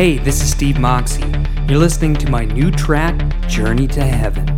Hey, this is Steve Moxie. You're listening to my new track, Journey to Heaven.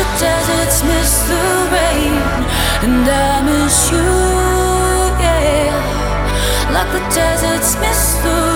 the deserts, miss the rain, and I miss you, yeah. Like the deserts miss the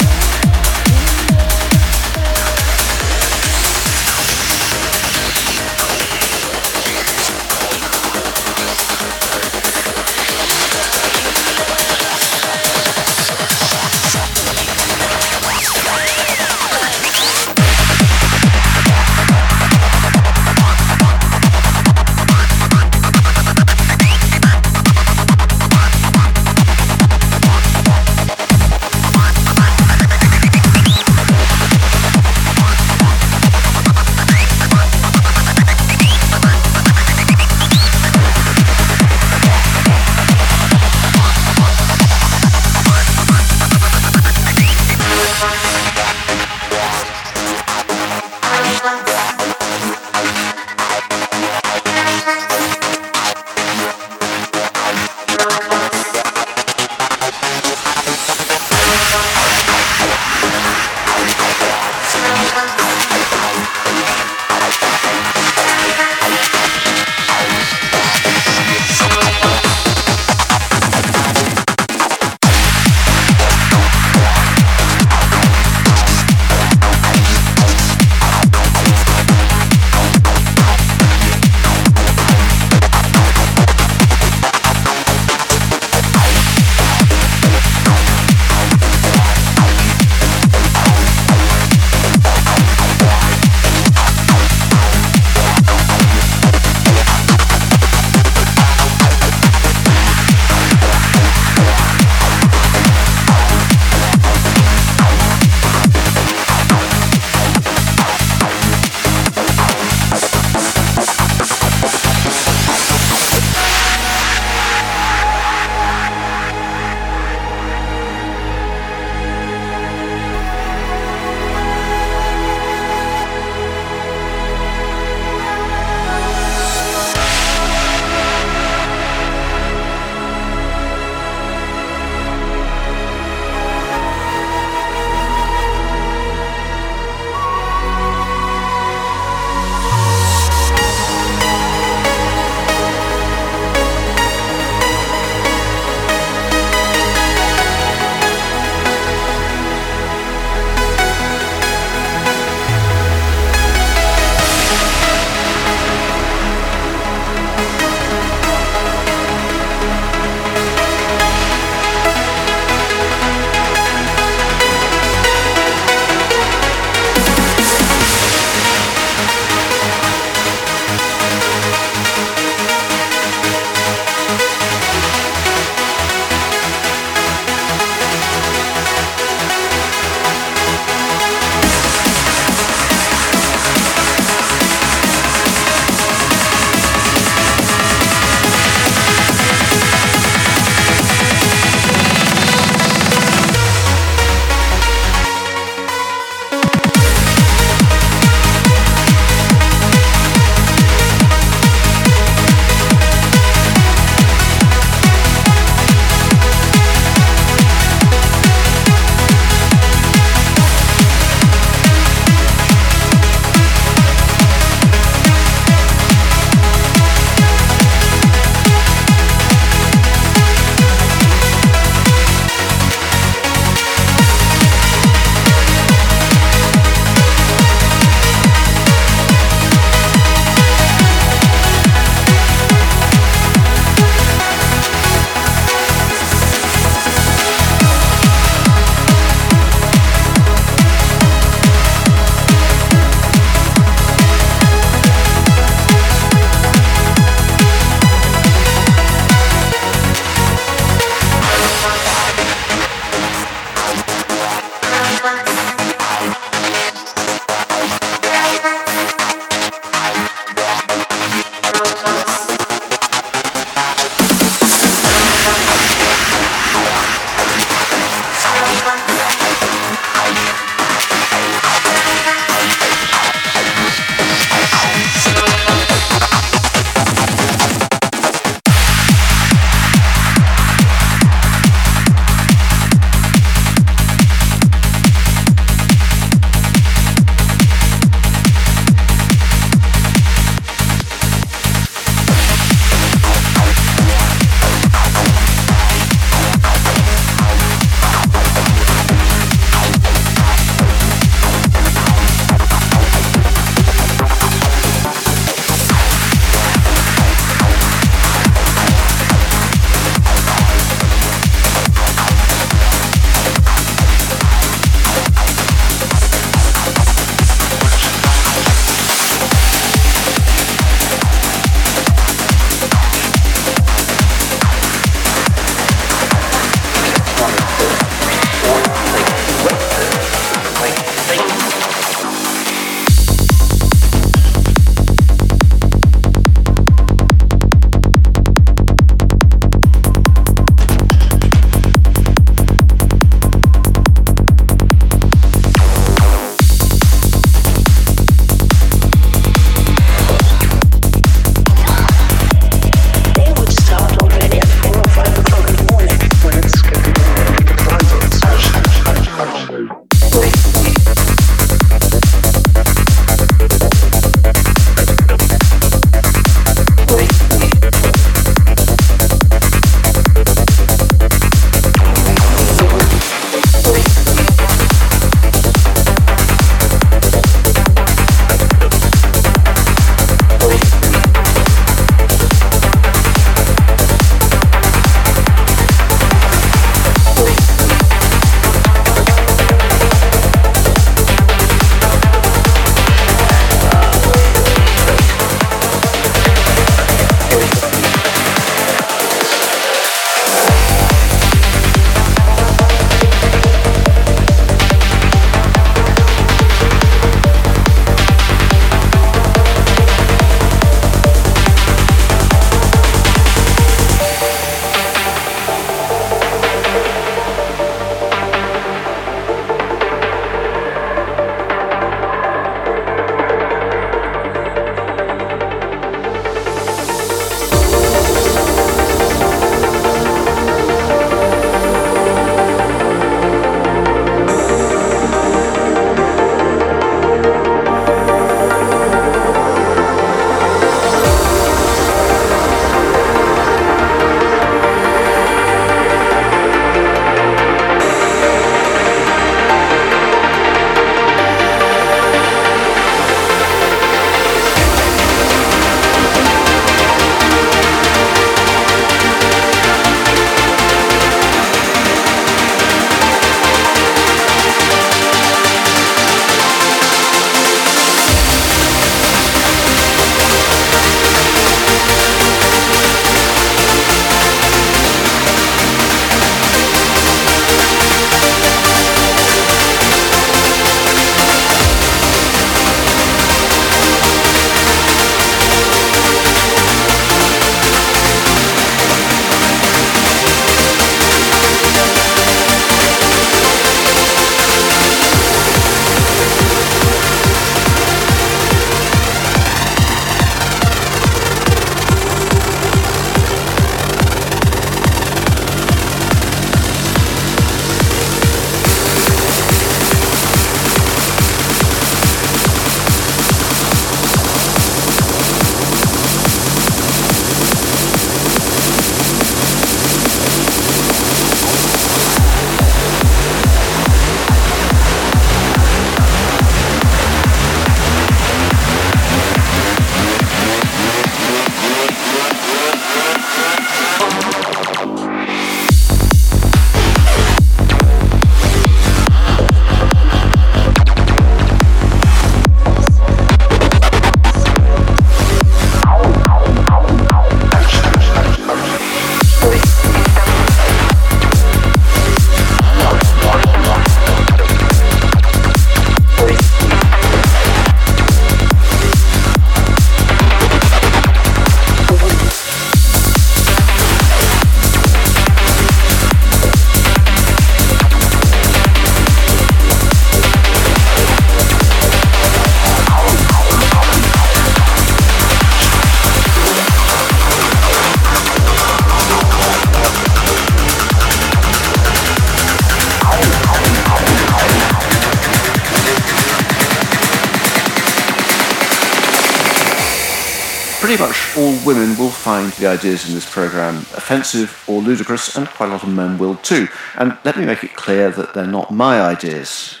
ideas in this program offensive or ludicrous, and quite a lot of men will too. And let me make it clear that they're not my ideas.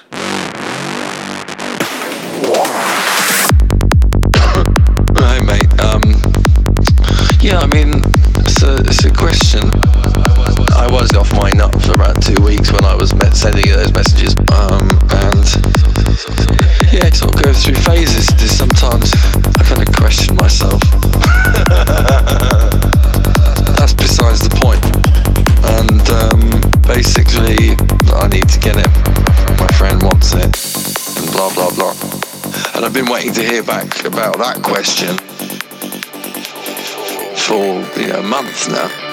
Hi, mate. Um, yeah, I mean, it's a, it's a question. I was off my nut for about two weeks when I was sending you those messages. Um, and yeah, it sort of goes through phases. Been waiting to hear back about that question for you know, months now.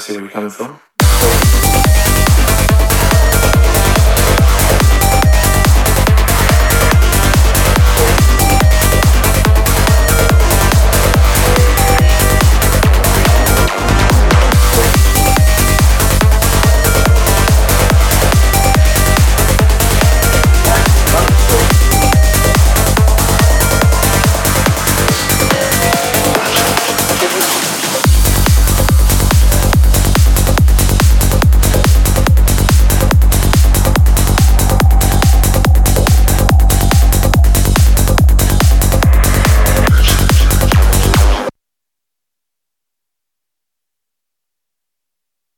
See where you're coming from.